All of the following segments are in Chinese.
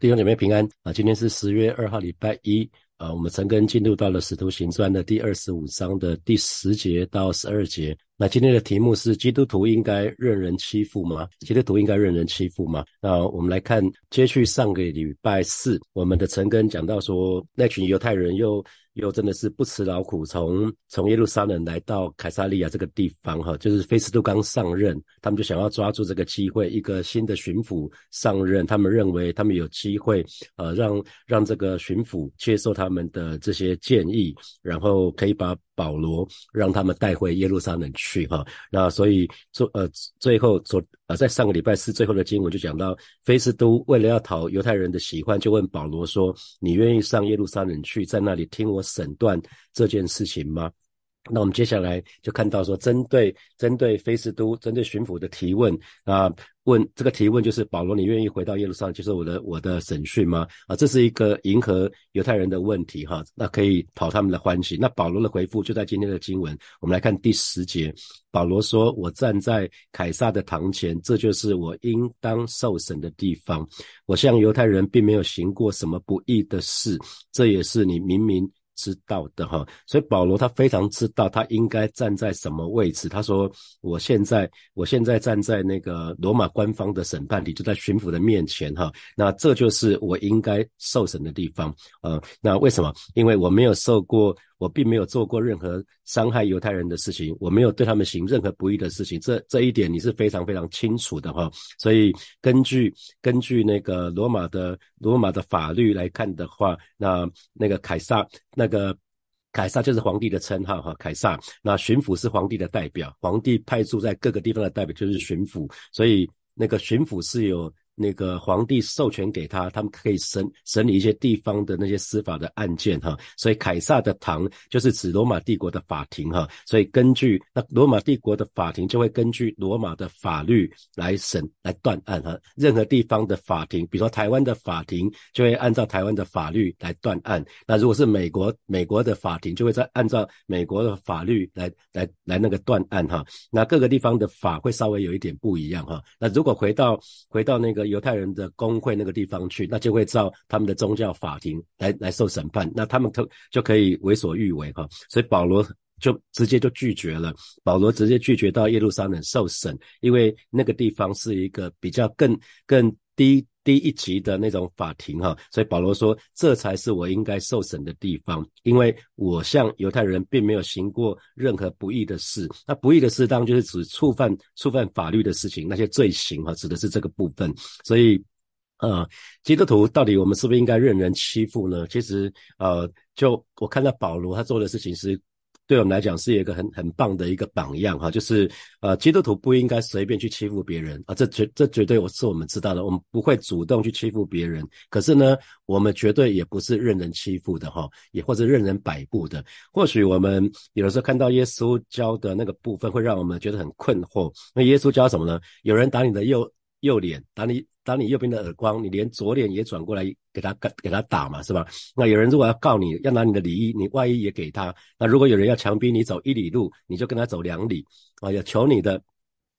弟兄姐妹平安啊！今天是十月二号，礼拜一啊。我们陈根进入到了《使徒行传》的第二十五章的第十节到十二节。那今天的题目是：基督徒应该任人欺负吗？基督徒应该任人欺负吗？那我们来看，接续上个礼拜四，我们的陈根讲到说，那群犹太人又。又真的是不辞劳苦，从从耶路撒冷来到凯撒利亚这个地方，哈，就是菲斯都刚上任，他们就想要抓住这个机会，一个新的巡抚上任，他们认为他们有机会，呃，让让这个巡抚接受他们的这些建议，然后可以把保罗让他们带回耶路撒冷去，哈，那所以做呃最后昨呃在上个礼拜四最后的经文就讲到，菲斯都为了要讨犹太人的喜欢，就问保罗说：“你愿意上耶路撒冷去，在那里听我？”审断这件事情吗？那我们接下来就看到说，针对针对菲斯都、针对巡抚的提问啊，问这个提问就是保罗，你愿意回到耶路撒冷接受我的我的审讯吗？啊，这是一个迎合犹太人的问题哈，那可以讨他们的欢喜。那保罗的回复就在今天的经文，我们来看第十节，保罗说：“我站在凯撒的堂前，这就是我应当受审的地方。我向犹太人并没有行过什么不义的事，这也是你明明。”知道的哈，所以保罗他非常知道他应该站在什么位置。他说：“我现在，我现在站在那个罗马官方的审判里，就在巡抚的面前哈。那这就是我应该受审的地方。呃，那为什么？因为我没有受过。”我并没有做过任何伤害犹太人的事情，我没有对他们行任何不义的事情，这这一点你是非常非常清楚的哈。所以根据根据那个罗马的罗马的法律来看的话，那那个凯撒那个凯撒就是皇帝的称号哈，凯撒那巡抚是皇帝的代表，皇帝派驻在各个地方的代表就是巡抚，所以那个巡抚是有。那个皇帝授权给他，他们可以审审理一些地方的那些司法的案件哈，所以凯撒的堂就是指罗马帝国的法庭哈，所以根据那罗马帝国的法庭就会根据罗马的法律来审来断案哈，任何地方的法庭，比如说台湾的法庭就会按照台湾的法律来断案，那如果是美国美国的法庭就会在按照美国的法律来来来那个断案哈，那各个地方的法会稍微有一点不一样哈，那如果回到回到那个。犹太人的工会那个地方去，那就会照他们的宗教法庭来来受审判，那他们可就可以为所欲为哈。所以保罗就直接就拒绝了，保罗直接拒绝到耶路撒冷受审，因为那个地方是一个比较更更低。低一级的那种法庭哈，所以保罗说，这才是我应该受审的地方，因为我向犹太人并没有行过任何不义的事。那不义的事当然就是指触犯触犯法律的事情，那些罪行哈，指的是这个部分。所以，呃，基督徒到底我们是不是应该任人欺负呢？其实，呃，就我看到保罗他做的事情是。对我们来讲是一个很很棒的一个榜样哈，就是呃基督徒不应该随便去欺负别人啊，这绝这绝对我是我们知道的，我们不会主动去欺负别人。可是呢，我们绝对也不是任人欺负的哈，也或者任人摆布的。或许我们有的时候看到耶稣教的那个部分，会让我们觉得很困惑。那耶稣教什么呢？有人打你的右右脸，打你。打你右边的耳光，你连左脸也转过来给他给给他打嘛，是吧？那有人如果要告你，要拿你的礼衣，你万一也给他。那如果有人要强逼你走一里路，你就跟他走两里啊。有求你的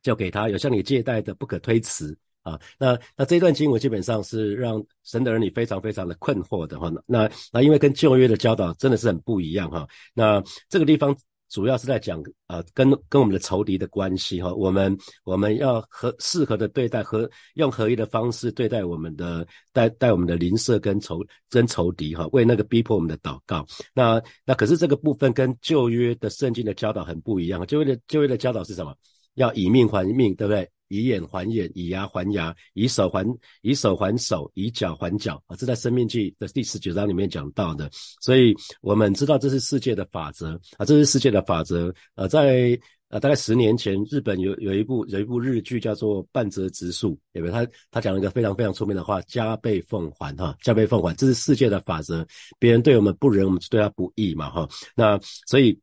就给他，有向你借贷的不可推辞啊。那那这段经文基本上是让神的儿女非常非常的困惑的哈。那那因为跟旧约的教导真的是很不一样哈。那这个地方。主要是在讲呃，跟跟我们的仇敌的关系哈，我们我们要合适合的对待和用合一的方式对待我们的带带我们的邻舍跟仇跟仇敌哈，为那个逼迫我们的祷告。那那可是这个部分跟旧约的圣经的教导很不一样，旧约的旧约的教导是什么？要以命还命，对不对？以眼还眼，以牙还牙，以手还以手还手，以脚还脚啊！这在《生命记》的第十九章里面讲到的，所以我们知道这是世界的法则啊，这是世界的法则。呃，在呃大概十年前，日本有有一部有一部日剧叫做《半泽直树》，有没有？他他讲了一个非常非常出名的话：加倍奉还哈，加倍奉还，这是世界的法则。别人对我们不仁，我们就对他不义嘛哈。那所以。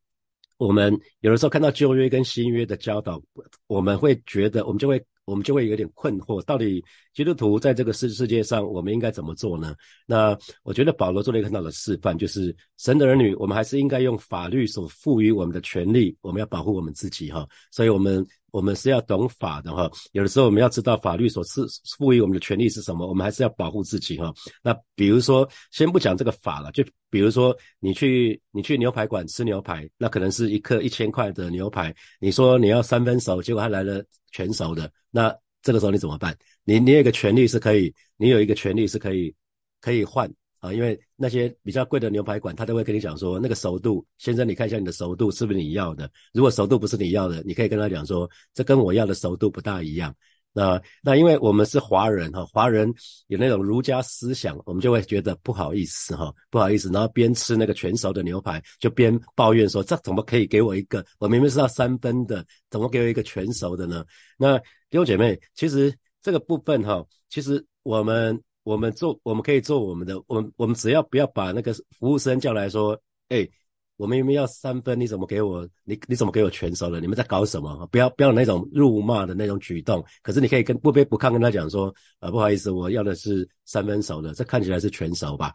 我们有的时候看到旧约跟新约的教导，我们会觉得，我们就会，我们就会有点困惑，到底基督徒在这个世世界上，我们应该怎么做呢？那我觉得保罗做了一个很好的示范，就是神的儿女，我们还是应该用法律所赋予我们的权利，我们要保护我们自己哈。所以，我们。我们是要懂法的哈。有的时候我们要知道法律所赐赋予我们的权利是什么，我们还是要保护自己哈。那比如说，先不讲这个法了，就比如说你去你去牛排馆吃牛排，那可能是一克一千块的牛排，你说你要三分熟，结果他来了全熟的，那这个时候你怎么办？你你有一个权利是可以，你有一个权利是可以可以换。啊，因为那些比较贵的牛排馆，他都会跟你讲说，那个熟度，先生，你看一下你的熟度是不是你要的？如果熟度不是你要的，你可以跟他讲说，这跟我要的熟度不大一样。那 那因为我们是华人哈，华人有那种儒家思想，我们就会觉得不好意思哈，不好意思，然后边吃那个全熟的牛排，就边抱怨说，这怎么可以给我一个？我明明是要三分的，怎么给我一个全熟的呢？那弟兄姐妹，其实这个部分哈，其实我们。我们做，我们可以做我们的，我们我们只要不要把那个服务生叫来说，哎，我们明明要三分，你怎么给我？你你怎么给我全收了？你们在搞什么？不要不要那种辱骂的那种举动。可是你可以跟不卑不亢跟他讲说，啊，不好意思，我要的是三分熟的，这看起来是全熟吧？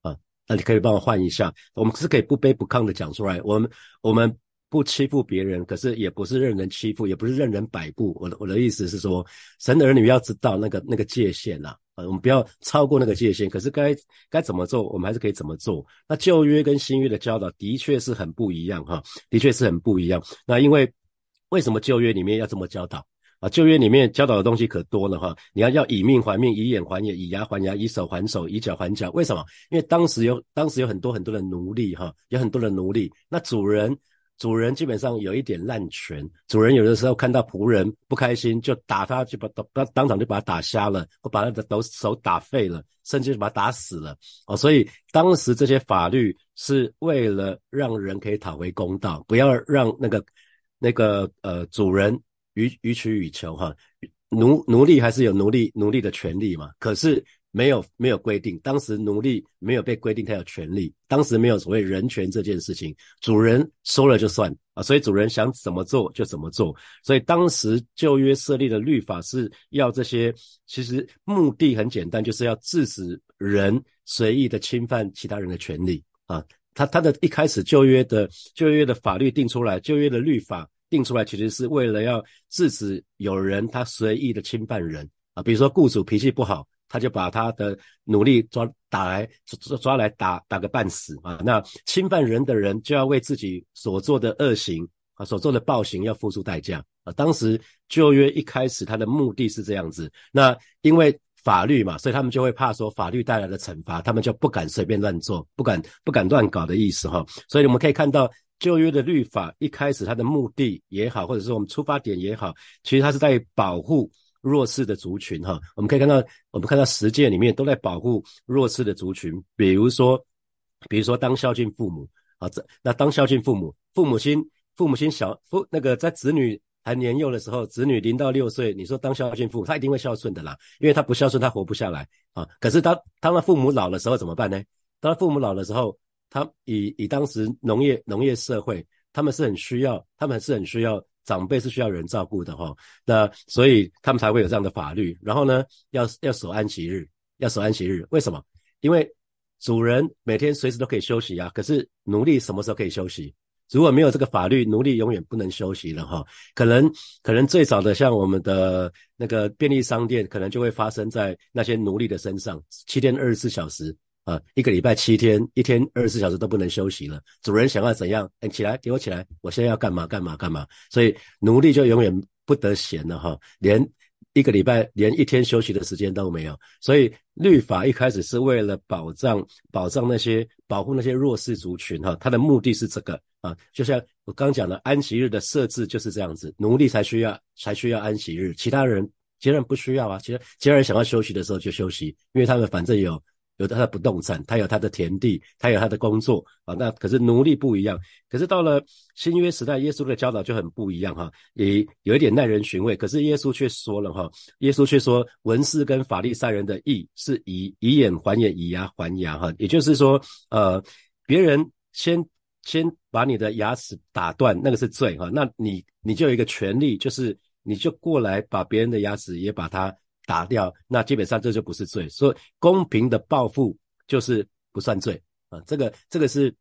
啊，那你可以帮我换一下。我们是可以不卑不亢的讲出来，我们我们不欺负别人，可是也不是任人欺负，也不是任人摆布。我的我的意思是说，神的儿女要知道那个那个界限呐。啊，我们不要超过那个界限。可是该该怎么做，我们还是可以怎么做。那旧约跟新约的教导的确是很不一样哈，的确是很不一样。那因为为什么旧约里面要这么教导啊？旧约里面教导的东西可多了哈。你要要以命还命，以眼还眼，以牙还牙，以手还手，以脚还脚。为什么？因为当时有当时有很多很多的奴隶哈，有很多的奴隶。那主人。主人基本上有一点滥权，主人有的时候看到仆人不开心，就打他，就把当当场就把他打瞎了，或把他的手手打废了，甚至把他打死了。哦，所以当时这些法律是为了让人可以讨回公道，不要让那个那个呃主人予予取予求哈，奴奴隶还是有奴隶奴隶的权利嘛，可是。没有没有规定，当时奴隶没有被规定他有权利，当时没有所谓人权这件事情，主人说了就算啊，所以主人想怎么做就怎么做，所以当时旧约设立的律法是要这些，其实目的很简单，就是要制止人随意的侵犯其他人的权利啊。他他的一开始旧约的旧约的法律定出来，旧约的律法定出来，其实是为了要制止有人他随意的侵犯人啊，比如说雇主脾气不好。他就把他的努力抓打来抓抓来打打个半死啊！那侵犯人的人就要为自己所做的恶行啊所做的暴行要付出代价啊！当时旧约一开始他的目的是这样子，那因为法律嘛，所以他们就会怕说法律带来的惩罚，他们就不敢随便乱做，不敢不敢乱搞的意思哈。所以我们可以看到旧约的律法一开始它的目的也好，或者是我们出发点也好，其实它是在保护。弱势的族群，哈，我们可以看到，我们看到实践里面都在保护弱势的族群，比如说，比如说当孝敬父母，啊，这那当孝敬父母，父母亲，父母亲小父那个在子女还年幼的时候，子女零到六岁，你说当孝敬父母，他一定会孝顺的啦，因为他不孝顺，他活不下来啊。可是当当他父母老的时候怎么办呢？当他父母老的时候，他以以当时农业农业社会，他们是很需要，他们是很需要。长辈是需要人照顾的哈，那所以他们才会有这样的法律。然后呢，要要守安息日，要守安息日。为什么？因为主人每天随时都可以休息啊。可是奴隶什么时候可以休息？如果没有这个法律，奴隶永远不能休息了哈。可能可能最早的像我们的那个便利商店，可能就会发生在那些奴隶的身上，七天二十四小时。啊，一个礼拜七天，一天二十四小时都不能休息了。主人想要怎样？哎，起来，给我起来！我现在要干嘛？干嘛？干嘛？所以奴隶就永远不得闲了哈，连一个礼拜连一天休息的时间都没有。所以律法一开始是为了保障保障那些保护那些弱势族群哈，它的目的是这个啊。就像我刚讲的安息日的设置就是这样子，奴隶才需要才需要安息日，其他人其他人不需要啊。其实其他人想要休息的时候就休息，因为他们反正有。有他的不动产，他有他的田地，他有他的工作啊。那可是奴隶不一样。可是到了新约时代，耶稣的教导就很不一样哈，也有一点耐人寻味。可是耶稣却说了哈，耶稣却说文士跟法利赛人的义是以以眼还眼，以牙还牙哈。也就是说，呃，别人先先把你的牙齿打断，那个是罪哈。那你你就有一个权利，就是你就过来把别人的牙齿也把它。打掉，那基本上这就不是罪，所以公平的报复就是不算罪啊。这个这个是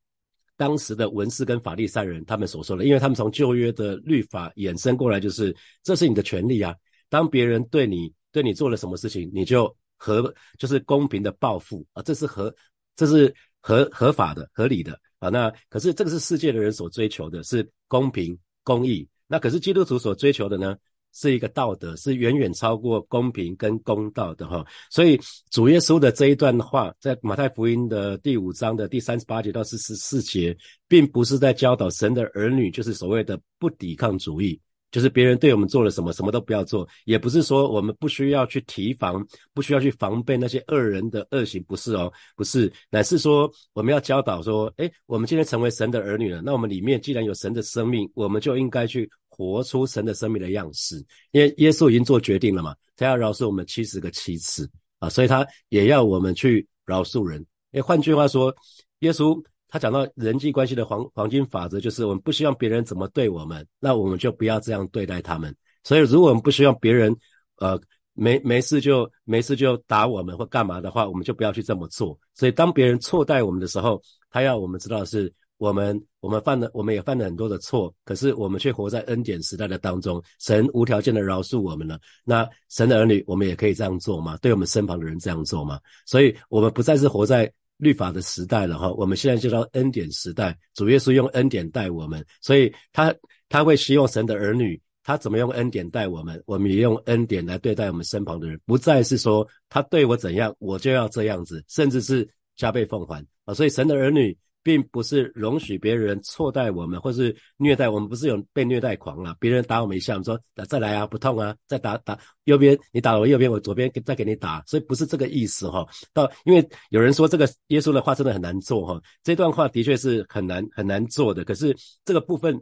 当时的文士跟法利赛人他们所说的，因为他们从旧约的律法衍生过来，就是这是你的权利啊。当别人对你对你做了什么事情，你就合就是公平的报复啊，这是合这是合合法的合理的啊。那可是这个是世界的人所追求的是公平公义，那可是基督徒所追求的呢？是一个道德，是远远超过公平跟公道的哈。所以主耶稣的这一段话，在马太福音的第五章的第三十八节到四十四节，并不是在教导神的儿女，就是所谓的不抵抗主义，就是别人对我们做了什么，什么都不要做；也不是说我们不需要去提防，不需要去防备那些恶人的恶行，不是哦，不是，乃是说我们要教导说，诶，我们今天成为神的儿女了，那我们里面既然有神的生命，我们就应该去。活出神的生命的样式，因为耶稣已经做决定了嘛，他要饶恕我们七十个七次啊，所以他也要我们去饶恕人。诶，换句话说，耶稣他讲到人际关系的黄黄金法则，就是我们不希望别人怎么对我们，那我们就不要这样对待他们。所以，如果我们不希望别人呃没没事就没事就打我们或干嘛的话，我们就不要去这么做。所以，当别人错待我们的时候，他要我们知道是。我们我们犯了，我们也犯了很多的错，可是我们却活在恩典时代的当中，神无条件的饶恕我们了。那神的儿女，我们也可以这样做吗？对我们身旁的人这样做吗？所以，我们不再是活在律法的时代了哈，我们现在就到恩典时代，主耶稣用恩典待我们，所以他他会希望神的儿女，他怎么用恩典待我们，我们也用恩典来对待我们身旁的人，不再是说他对我怎样，我就要这样子，甚至是加倍奉还啊。所以，神的儿女。并不是容许别人错待我们，或是虐待我们，不是有被虐待狂了。别人打我们一下，我们说再来啊，不痛啊，再打打右边，你打我右边，我左边再给你打，所以不是这个意思哈。到因为有人说这个耶稣的话真的很难做哈，这段话的确是很难很难做的。可是这个部分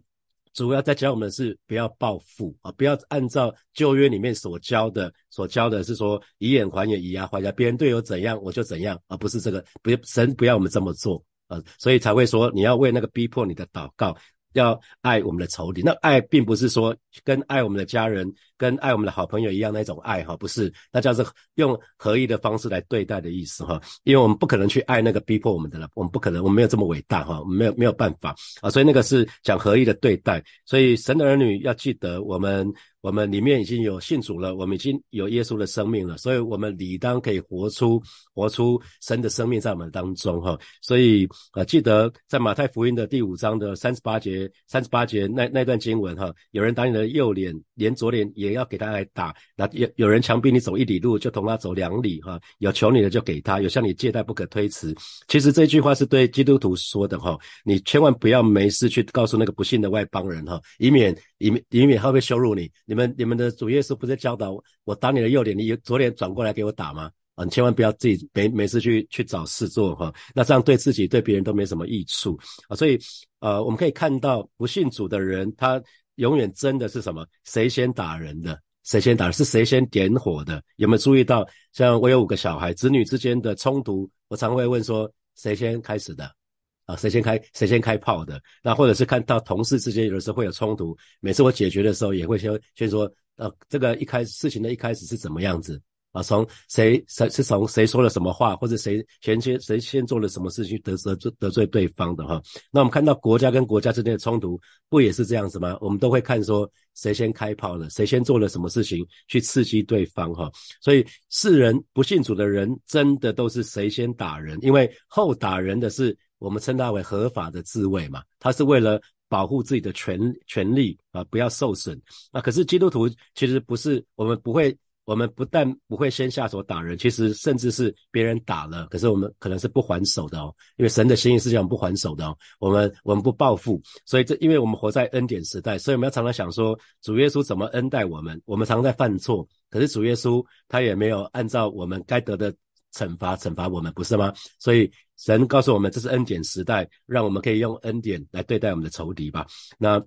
主要在教我们是不要报复啊，不要按照旧约里面所教的，所教的是说以眼还眼，以牙还牙，别人对我怎样我就怎样，而不是这个不神不要我们这么做。呃，所以才会说你要为那个逼迫你的祷告，要爱我们的仇敌。那爱并不是说跟爱我们的家人、跟爱我们的好朋友一样那种爱哈，不是，那叫是用合一的方式来对待的意思哈。因为我们不可能去爱那个逼迫我们的了，我们不可能，我们没有这么伟大哈，我们没有没有办法啊。所以那个是讲合一的对待。所以神的儿女要记得我们。我们里面已经有信主了，我们已经有耶稣的生命了，所以我们理当可以活出活出神的生命在我们当中哈。所以啊，记得在马太福音的第五章的三十八节，三十八节那那段经文哈，有人打你的右脸，连左脸也要给他来打；那有有人强逼你走一里路，就同他走两里哈。有求你的就给他，有向你借贷不可推辞。其实这句话是对基督徒说的哈，你千万不要没事去告诉那个不幸的外邦人哈，以免以免以免他会羞辱你。你们你们的主耶稣不是教导我打你的右脸，你左脸转过来给我打吗？啊，你千万不要自己没没事去去找事做哈，那这样对自己对别人都没什么益处啊。所以呃，我们可以看到不信主的人，他永远争的是什么？谁先打人的？谁先打？是谁先点火的？有没有注意到？像我有五个小孩，子女之间的冲突，我常会问说，谁先开始的？啊，谁先开谁先开炮的？那或者是看到同事之间有的时候会有冲突，每次我解决的时候也会先先说，呃，这个一开始事情的一开始是怎么样子啊？从谁谁是从谁说了什么话，或者谁先先谁先做了什么事情得得罪得罪对方的哈？那我们看到国家跟国家之间的冲突，不也是这样子吗？我们都会看说谁先开炮了，谁先做了什么事情去刺激对方哈？所以世人不信主的人，真的都是谁先打人，因为后打人的是。我们称它为合法的自卫嘛，他是为了保护自己的权权利啊，不要受损。那可是基督徒其实不是，我们不会，我们不但不会先下手打人，其实甚至是别人打了，可是我们可能是不还手的哦，因为神的心意是讲不还手的哦。我们我们不报复，所以这因为我们活在恩典时代，所以我们要常常想说，主耶稣怎么恩待我们？我们常常在犯错，可是主耶稣他也没有按照我们该得的。惩罚惩罚我们不是吗？所以神告诉我们，这是恩典时代，让我们可以用恩典来对待我们的仇敌吧。那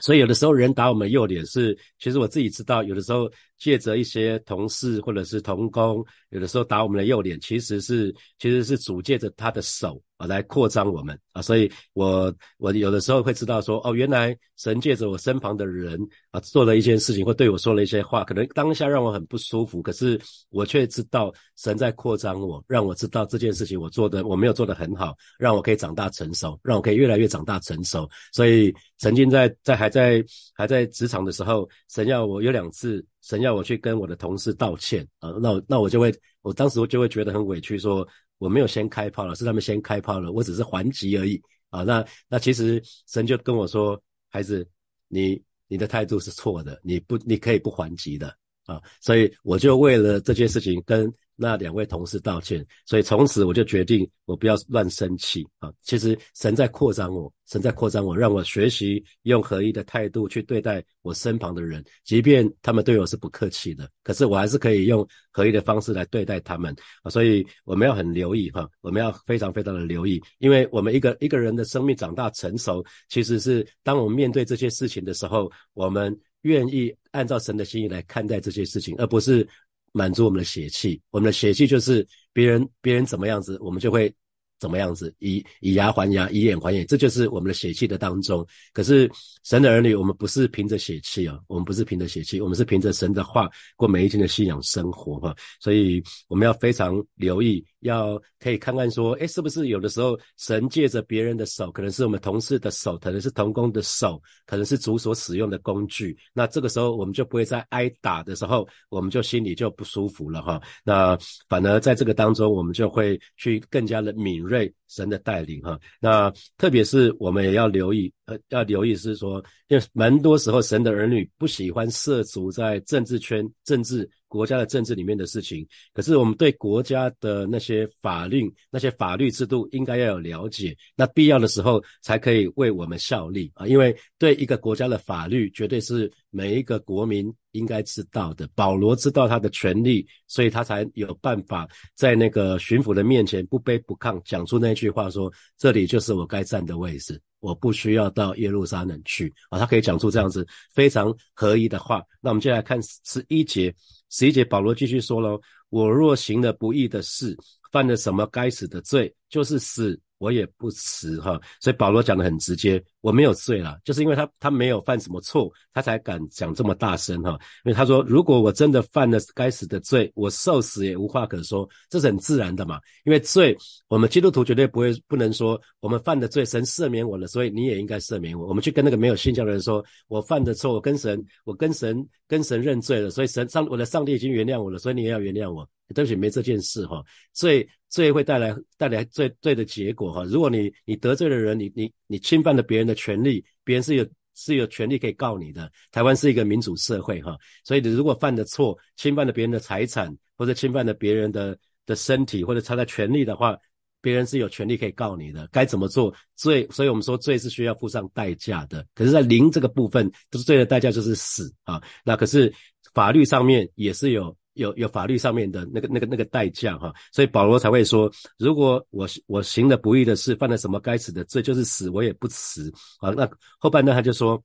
所以有的时候人打我们的右脸是，其实我自己知道，有的时候借着一些同事或者是同工，有的时候打我们的右脸，其实是其实是主借着他的手啊来扩张我们啊，所以我我有的时候会知道说，哦，原来神借着我身旁的人啊做了一件事情，或对我说了一些话，可能当下让我很不舒服，可是我却知道神在扩张我，让我知道这件事情我做的我没有做得很好，让我可以长大成熟，让我可以越来越长大成熟。所以曾经在在还在还在职场的时候，神要我有两次。神要我去跟我的同事道歉啊，那那我就会，我当时我就会觉得很委屈，说我没有先开炮了，是他们先开炮了，我只是还击而已啊。那那其实神就跟我说，孩子，你你的态度是错的，你不你可以不还击的啊。所以我就为了这件事情跟。那两位同事道歉，所以从此我就决定我不要乱生气啊！其实神在扩张我，神在扩张我，让我学习用合一的态度去对待我身旁的人，即便他们对我是不客气的，可是我还是可以用合一的方式来对待他们啊！所以我们要很留意哈，我们要非常非常的留意，因为我们一个一个人的生命长大成熟，其实是当我们面对这些事情的时候，我们愿意按照神的心意来看待这些事情，而不是。满足我们的血气，我们的血气就是别人别人怎么样子，我们就会怎么样子，以以牙还牙，以眼还眼，这就是我们的血气的当中。可是神的儿女，我们不是凭着血气啊，我们不是凭着血气，我们是凭着神的话过每一天的信仰生活哈。所以我们要非常留意。要可以看看说，哎，是不是有的时候神借着别人的手，可能是我们同事的手，可能是同工的手，可能是主所使用的工具。那这个时候我们就不会在挨打的时候，我们就心里就不舒服了哈。那反而在这个当中，我们就会去更加的敏锐神的带领哈。那特别是我们也要留意，呃，要留意是说，因为蛮多时候神的儿女不喜欢涉足在政治圈、政治。国家的政治里面的事情，可是我们对国家的那些法律、那些法律制度应该要有了解，那必要的时候才可以为我们效力啊！因为对一个国家的法律，绝对是每一个国民应该知道的。保罗知道他的权利，所以他才有办法在那个巡抚的面前不卑不亢，讲出那句话说：“这里就是我该站的位置。”我不需要到耶路撒冷去啊，他可以讲出这样子非常合一的话。那我们接下来看十一节，十一节保罗继续说喽：我若行了不义的事，犯了什么该死的罪，就是死。我也不辞哈，所以保罗讲的很直接，我没有罪了，就是因为他他没有犯什么错，他才敢讲这么大声哈。因为他说，如果我真的犯了该死的罪，我受死也无话可说，这是很自然的嘛。因为罪，我们基督徒绝对不会不能说我们犯的罪，神赦免我了，所以你也应该赦免我。我们去跟那个没有信教的人说，我犯的错，我跟神，我跟神跟神认罪了，所以神上我的上帝已经原谅我了，所以你也要原谅我。对不起，没这件事哈，罪罪会带来带来罪罪的结果哈。如果你你得罪了人，你你你侵犯了别人的权利，别人是有是有权利可以告你的。台湾是一个民主社会哈，所以你如果犯的错，侵犯了别人的财产，或者侵犯了别人的的身体，或者他的权利的话，别人是有权利可以告你的。该怎么做？罪，所以我们说罪是需要付上代价的。可是，在零这个部分，就是罪的代价就是死啊。那可是法律上面也是有。有有法律上面的那个那个那个代价哈，所以保罗才会说，如果我我行了不义的事，犯了什么该死的罪，就是死我也不辞啊。那后半段他就说，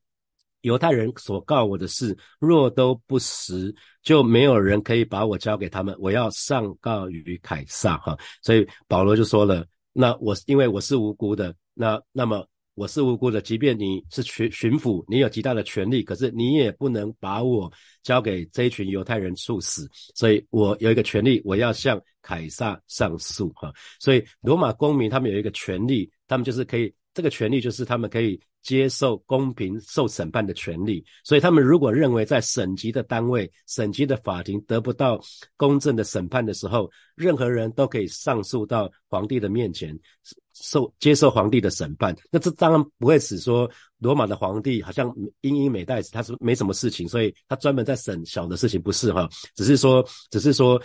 犹太人所告我的事，若都不实，就没有人可以把我交给他们，我要上告于凯撒哈。所以保罗就说了，那我因为我是无辜的，那那么。我是无辜的，即便你是巡巡抚，你有极大的权利，可是你也不能把我交给这一群犹太人处死。所以我有一个权利，我要向凯撒上诉哈。所以罗马公民他们有一个权利，他们就是可以，这个权利就是他们可以接受公平受审判的权利。所以他们如果认为在省级的单位、省级的法庭得不到公正的审判的时候，任何人都可以上诉到皇帝的面前。受接受皇帝的审判，那这当然不会使说罗马的皇帝好像英英美代子，他是没什么事情，所以他专门在审小的事情，不是哈？只是说，只是说，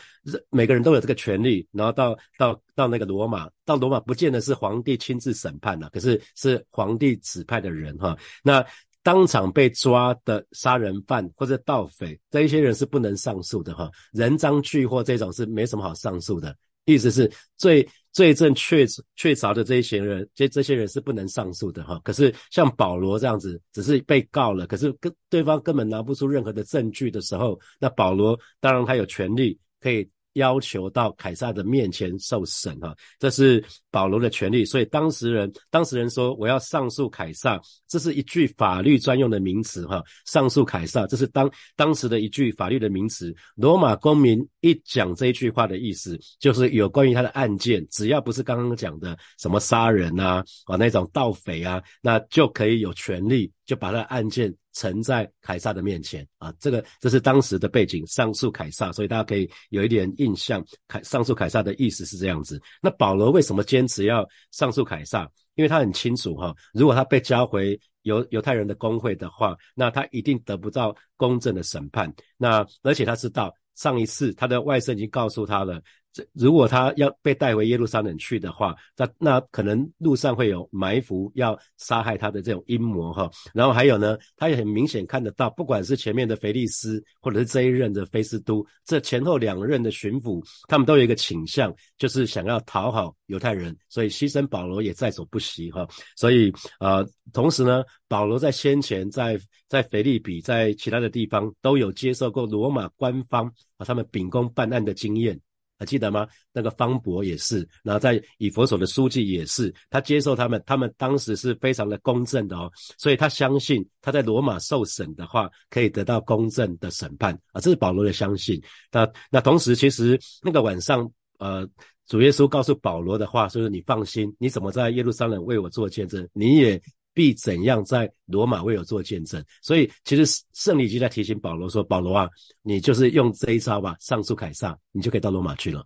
每个人都有这个权利，然后到到到那个罗马，到罗马不见得是皇帝亲自审判了，可是是皇帝指派的人哈。那当场被抓的杀人犯或者盗匪，这一些人是不能上诉的哈。人赃俱获这种是没什么好上诉的。意思是最罪证确确凿的这一些人，这这些人是不能上诉的哈。可是像保罗这样子，只是被告了，可是跟对方根本拿不出任何的证据的时候，那保罗当然他有权利可以要求到凯撒的面前受审哈，这是保罗的权利。所以当事人当事人说我要上诉凯撒，这是一句法律专用的名词哈。上诉凯撒，这是当当时的一句法律的名词。罗马公民一讲这一句话的意思，就是有关于他的案件，只要不是刚刚讲的什么杀人啊啊那种盗匪啊，那就可以有权利就把他的案件。呈在凯撒的面前啊，这个这是当时的背景，上诉凯撒，所以大家可以有一点印象。凯上诉凯撒的意思是这样子。那保罗为什么坚持要上诉凯撒？因为他很清楚哈，如果他被交回犹犹太人的工会的话，那他一定得不到公正的审判。那而且他知道上一次他的外甥已经告诉他了。这如果他要被带回耶路撒冷去的话，那那可能路上会有埋伏要杀害他的这种阴谋哈。然后还有呢，他也很明显看得到，不管是前面的腓利斯，或者是这一任的菲斯都，这前后两任的巡抚，他们都有一个倾向，就是想要讨好犹太人，所以牺牲保罗也在所不惜哈。所以呃，同时呢，保罗在先前在在腓利比，在其他的地方都有接受过罗马官方啊他们秉公办案的经验。还记得吗？那个方伯也是，然后在以佛所的书记也是，他接受他们，他们当时是非常的公正的哦，所以他相信他在罗马受审的话，可以得到公正的审判啊，这是保罗的相信。那那同时，其实那个晚上，呃，主耶稣告诉保罗的话，说你放心，你怎么在耶路撒冷为我做见证，你也。必怎样在罗马为我做见证？所以其实圣礼就在提醒保罗说：“保罗啊，你就是用这一招吧，上诉凯撒，你就可以到罗马去了。”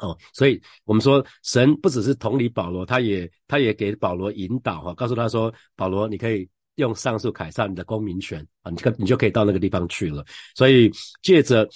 哦，所以我们说神不只是同理保罗，他也他也给保罗引导哈，告诉他说：“保罗，你可以用上诉凯撒你的公民权啊，你可你就可以到那个地方去了。”所以借着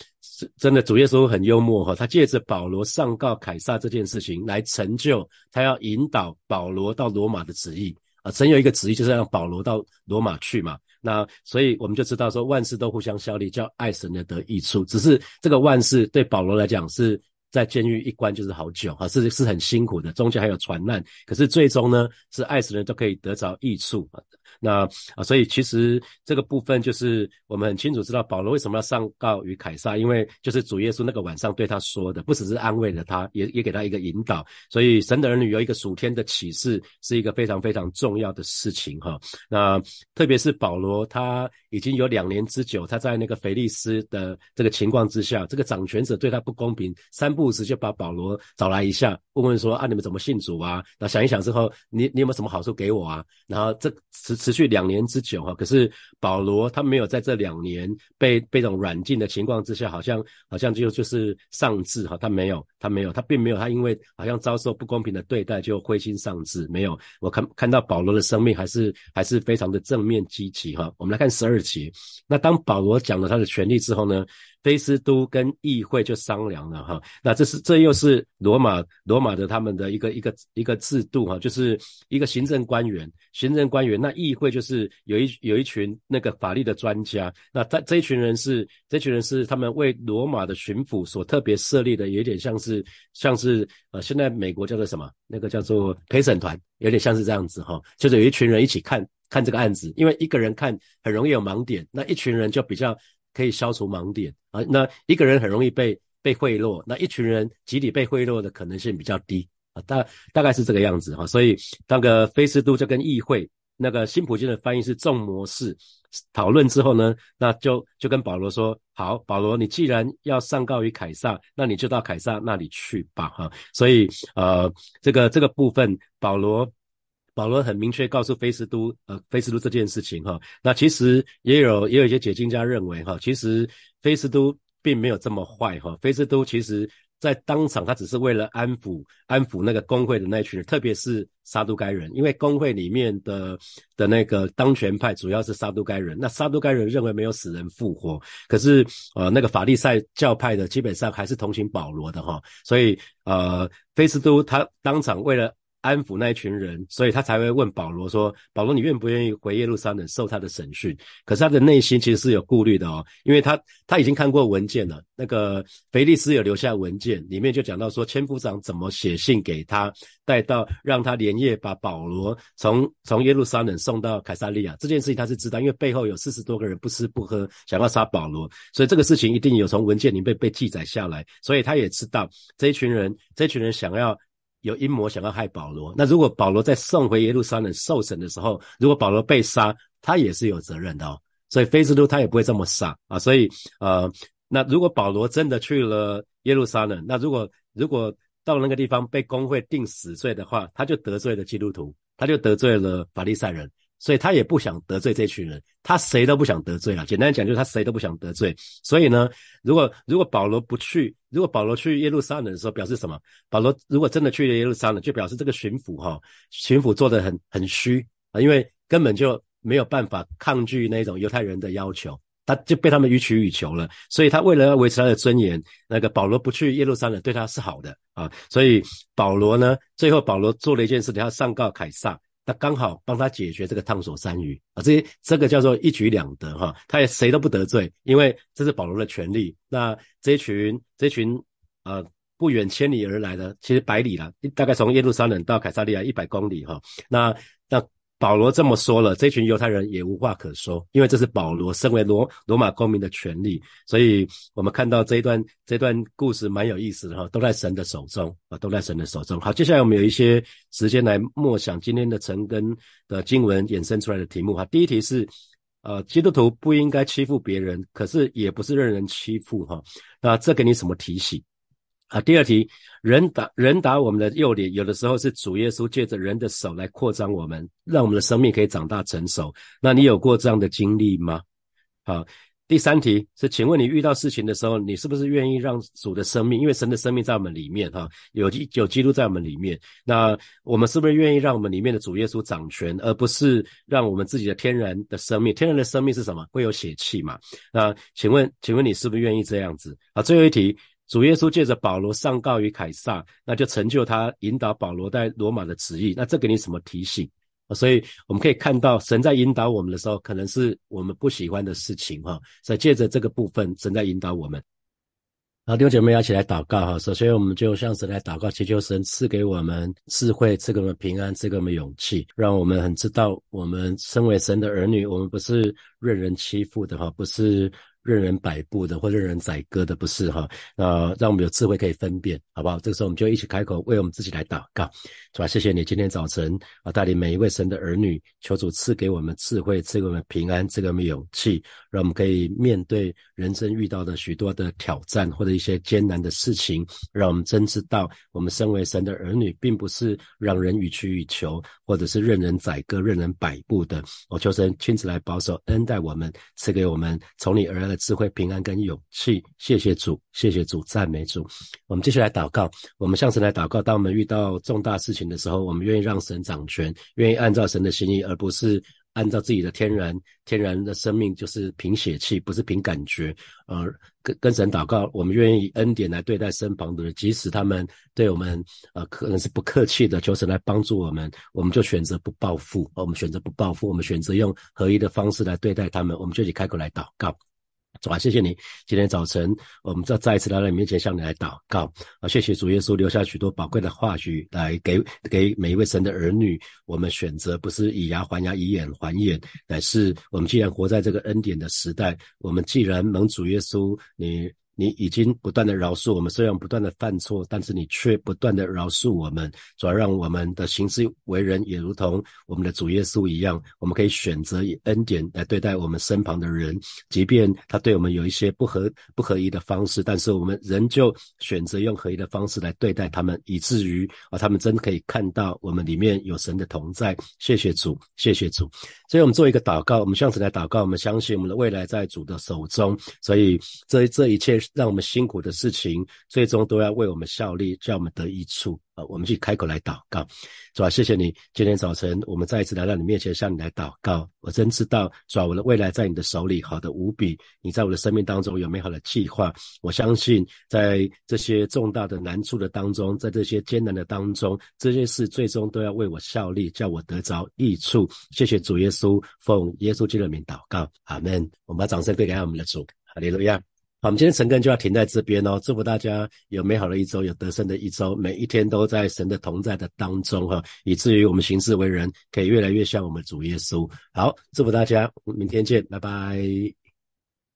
真的主耶稣很幽默哈，他借着保罗上告凯撒这件事情来成就他要引导保罗到罗马的旨意。啊，曾有一个旨意，就是让保罗到罗马去嘛。那所以我们就知道说，万事都互相效力，叫爱神的得益处。只是这个万事对保罗来讲是在监狱一关就是好久啊，是是很辛苦的，中间还有船难。可是最终呢，是爱神人都可以得着益处啊。那啊，所以其实这个部分就是我们很清楚知道保罗为什么要上告于凯撒，因为就是主耶稣那个晚上对他说的，不只是安慰了他，也也给他一个引导。所以神的儿女有一个属天的启示，是一个非常非常重要的事情哈。那特别是保罗，他已经有两年之久，他在那个腓利斯的这个情况之下，这个掌权者对他不公平，三不五时就把保罗找来一下，问问说啊，你们怎么信主啊？那想一想之后，你你有没有什么好处给我啊？然后这持持续两年之久哈，可是保罗他没有在这两年被被这种软禁的情况之下，好像好像就就是丧志哈，他没有他没有他并没有他因为好像遭受不公平的对待就灰心丧志，没有我看看到保罗的生命还是还是非常的正面积极哈。我们来看十二节，那当保罗讲了他的权利之后呢？菲斯都跟议会就商量了哈，那这是这又是罗马罗马的他们的一个一个一个制度哈，就是一个行政官员，行政官员，那议会就是有一有一群那个法律的专家，那他这一群人是这群人是他们为罗马的巡抚所特别设立的，有点像是像是呃现在美国叫做什么？那个叫做陪审团，有点像是这样子哈，就是有一群人一起看看这个案子，因为一个人看很容易有盲点，那一群人就比较。可以消除盲点。啊，那一个人很容易被被贿赂，那一群人集体被贿赂的可能性比较低。啊，大大概是这个样子哈，所以那个菲斯都就跟议会那个新普京的翻译是众模式讨论之后呢，那就就跟保罗说，好，保罗你既然要上告于凯撒，那你就到凯撒那里去吧哈，所以呃这个这个部分保罗。保罗很明确告诉菲斯都，呃，菲斯都这件事情哈，那其实也有也有一些解经家认为哈，其实菲斯都并没有这么坏哈，菲斯都其实在当场他只是为了安抚安抚那个工会的那群人，特别是撒都该人，因为工会里面的的那个当权派主要是撒都该人，那撒都该人认为没有死人复活，可是呃那个法利赛教派的基本上还是同情保罗的哈，所以呃菲斯都他当场为了。安抚那一群人，所以他才会问保罗说：“保罗，你愿不愿意回耶路撒冷受他的审讯？”可是他的内心其实是有顾虑的哦，因为他他已经看过文件了。那个腓力斯有留下文件，里面就讲到说，千夫长怎么写信给他，带到让他连夜把保罗从从耶路撒冷送到凯撒利亚。这件事情他是知道，因为背后有四十多个人不吃不喝，想要杀保罗，所以这个事情一定有从文件里面被记载下来，所以他也知道这一群人，这一群人想要。有阴谋想要害保罗，那如果保罗在送回耶路撒冷受审的时候，如果保罗被杀，他也是有责任的哦。所以菲斯都他也不会这么傻啊。所以呃，那如果保罗真的去了耶路撒冷，那如果如果到那个地方被公会定死罪的话，他就得罪了基督徒，他就得罪了法利赛人。所以他也不想得罪这群人，他谁都不想得罪了。简单讲，就是他谁都不想得罪。所以呢，如果如果保罗不去，如果保罗去耶路撒冷的时候，表示什么？保罗如果真的去了耶路撒冷，就表示这个巡抚哈，巡抚做的很很虚啊，因为根本就没有办法抗拒那种犹太人的要求，他就被他们予取予求了。所以他为了要维持他的尊严，那个保罗不去耶路撒冷对他是好的啊。所以保罗呢，最后保罗做了一件事，他上告凯撒。那刚好帮他解决这个烫手山芋啊，这这个叫做一举两得哈，他也谁都不得罪，因为这是保罗的权利。那这群这群呃不远千里而来的，其实百里了，大概从耶路撒冷到凯撒利亚一百公里哈，那那。保罗这么说了，这群犹太人也无话可说，因为这是保罗身为罗罗马公民的权利。所以，我们看到这一段这段故事蛮有意思的哈，都在神的手中啊，都在神的手中。好，接下来我们有一些时间来默想今天的陈根的经文衍生出来的题目哈。第一题是，呃，基督徒不应该欺负别人，可是也不是任人欺负哈。那这给你什么提醒？啊，第二题，人打人打我们的右脸，有的时候是主耶稣借着人的手来扩张我们，让我们的生命可以长大成熟。那你有过这样的经历吗？好，第三题是，请问你遇到事情的时候，你是不是愿意让主的生命，因为神的生命在我们里面哈，有基有基督在我们里面，那我们是不是愿意让我们里面的主耶稣掌权，而不是让我们自己的天然的生命？天然的生命是什么？会有血气嘛？那请问，请问你是不是愿意这样子？啊，最后一题。主耶稣借着保罗上告于凯撒，那就成就他引导保罗在罗马的旨意。那这给你什么提醒？所以我们可以看到，神在引导我们的时候，可能是我们不喜欢的事情哈。所以借着这个部分，神在引导我们。好，弟兄姐妹要起来祷告哈。首先，我们就向神来祷告，祈求神赐给我们智慧，赐给我们平安，赐给我们勇气，让我们很知道，我们身为神的儿女，我们不是任人欺负的哈，不是。任人摆布的或任人宰割的不是哈，呃，让我们有智慧可以分辨，好不好？这个时候我们就一起开口为我们自己来祷告，是吧？谢谢你今天早晨啊，带领每一位神的儿女，求主赐给我们智慧，赐给我们平安，赐给我们勇气，让我们可以面对人生遇到的许多的挑战或者一些艰难的事情，让我们真知道我们身为神的儿女，并不是让人予取予求，或者是任人宰割、任人摆布的。我求神亲自来保守恩待我们，赐给我们从你而来的。智慧、平安跟勇气，谢谢主，谢谢主，赞美主。我们继续来祷告，我们向神来祷告。当我们遇到重大事情的时候，我们愿意让神掌权，愿意按照神的心意，而不是按照自己的天然、天然的生命，就是凭血气，不是凭感觉。呃，跟跟神祷告，我们愿意以恩典来对待身旁的人，即使他们对我们呃可能是不客气的，求神来帮助我们，我们就选择不报复。我们选择不报复，我们选择用合一的方式来对待他们。我们就一起开口来祷告。主啊，谢谢你！今天早晨，我们再再一次来到你面前，向你来祷告啊！谢谢主耶稣留下许多宝贵的话语，来给给每一位神的儿女。我们选择不是以牙还牙，以眼还眼，乃是我们既然活在这个恩典的时代，我们既然蒙主耶稣你。你已经不断的饶恕我们，虽然不断的犯错，但是你却不断的饶恕我们，主要让我们的行事为人也如同我们的主耶稣一样，我们可以选择以恩典来对待我们身旁的人，即便他对我们有一些不合不合一的方式，但是我们仍旧选择用合一的方式来对待他们，以至于啊，他们真的可以看到我们里面有神的同在。谢谢主，谢谢主。所以我们做一个祷告，我们向神来祷告，我们相信我们的未来在主的手中，所以这这一切。让我们辛苦的事情，最终都要为我们效力，叫我们得益处。啊，我们去开口来祷告，主啊，谢谢你，今天早晨我们再一次来到你面前，向你来祷告。我真知道，主啊，我的未来在你的手里，好的无比。你在我的生命当中有美好的计划，我相信在这些重大的难处的当中，在这些艰难的当中，这些事最终都要为我效力，叫我得着益处。谢谢主耶稣，奉耶稣基督的名祷告，阿门。我们把掌声归给我们的主，哈利路亚。我们今天晨更就要停在这边哦。祝福大家有美好的一周，有得胜的一周，每一天都在神的同在的当中哈，以至于我们行事为人可以越来越像我们主耶稣。好，祝福大家，明天见，拜拜。